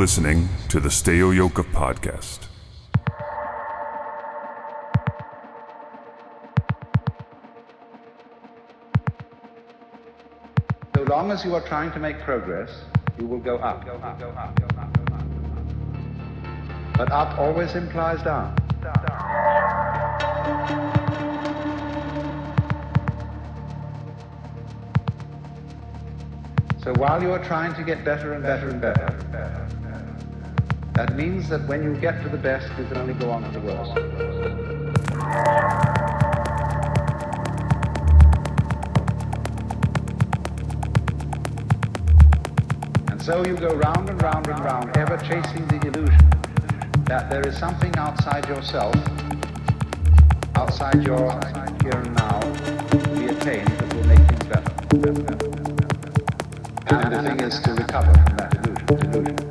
Listening to the Steo Yoka podcast. So long as you are trying to make progress, you will go up. But up always implies down. So while you are trying to get better and better and better, that means that when you get to the best, you can only go on to the worst. And so you go round and round and round, ever chasing the illusion that there is something outside yourself, outside your here and now, to be attained that will make things better. And the thing is to recover from that illusion, delusion,